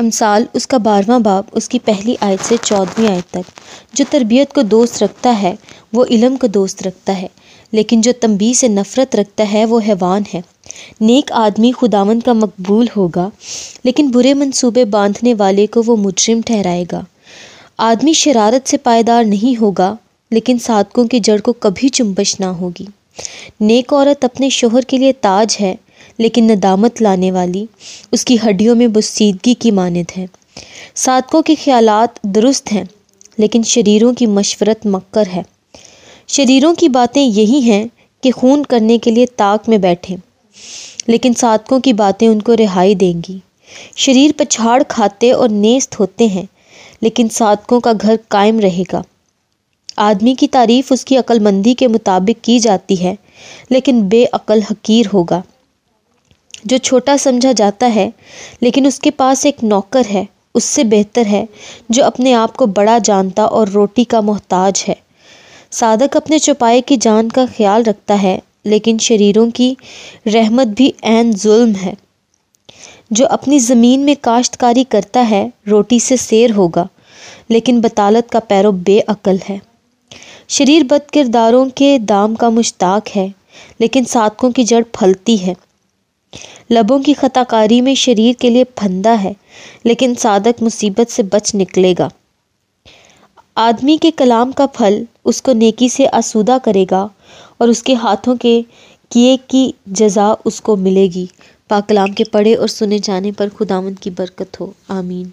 अमसाल उसका बारहवा बाब उसकी पहली आयत से चौदहवीं आयत तक। जो तरबियत को दोस्त रखता है, वो इलम को दोस्त रखता है। लेकिन जो तंबी से नफ़रत रखता है, वो हैवान है। नेक आदमी खुदावन का मकबूल होगा, लेकिन बुरे मंसूबे बांधने वाले को वो मुजरिम ठहराएगा। आदमी शरारत से पायदार नहीं होगा, लेकिन सादकों की जड़ को कभी चुंबश ना होगी। नेक औरत अपने शोहर के लिए ताज है लेकिन नदामत लाने वाली, उसकी हड्डियों में बुसीदगी की मानद है। सादकों के ख्यालात दुरुस्त हैं, लेकिन शरीरों की मशवरत मक्कर है। शरीरों की बातें यही हैं कि खून करने के लिए ताक में बैठें, लेकिन सादकों की बातें उनको रिहाई देंगी। शरीर पछाड़ खाते और नेस्त होते हैं, लेकिन सादकों का घर कायम रहेगा। आदमी की तारीफ़ उसकी अक्लमंदी के मुताबिक की जाती है, लेकिन बेअक्ल हकीर होगा। जो छोटा समझा जाता है, लेकिन उसके पास एक नौकर है, उससे बेहतर है, जो अपने आप को बड़ा जानता और रोटी का मोहताज है। साधक अपने चौपाए की जान का ख्याल रखता है, लेकिन शरीरों की रहमत भी एन जुल्म है। जो अपनी ज़मीन में काश्तकारी करता है, रोटी से सेर होगा, लेकिन बतालत का पैरों बेअकल है। शरीर बद किरदारों के दाम का मुश्ताक है, लेकिन साधकों की जड़ फलती है। लबों की खताकारी में शरीर के लिए फंदा है, लेकिन साधक मुसीबत से बच निकलेगा। आदमी के कलाम का फल उसको नेकी से आसूदा करेगा और उसके हाथों के किए की जजा उसको मिलेगी। पाकलाम के पढ़े और सुने जाने पर खुदावंद की बरकत हो। आमीन।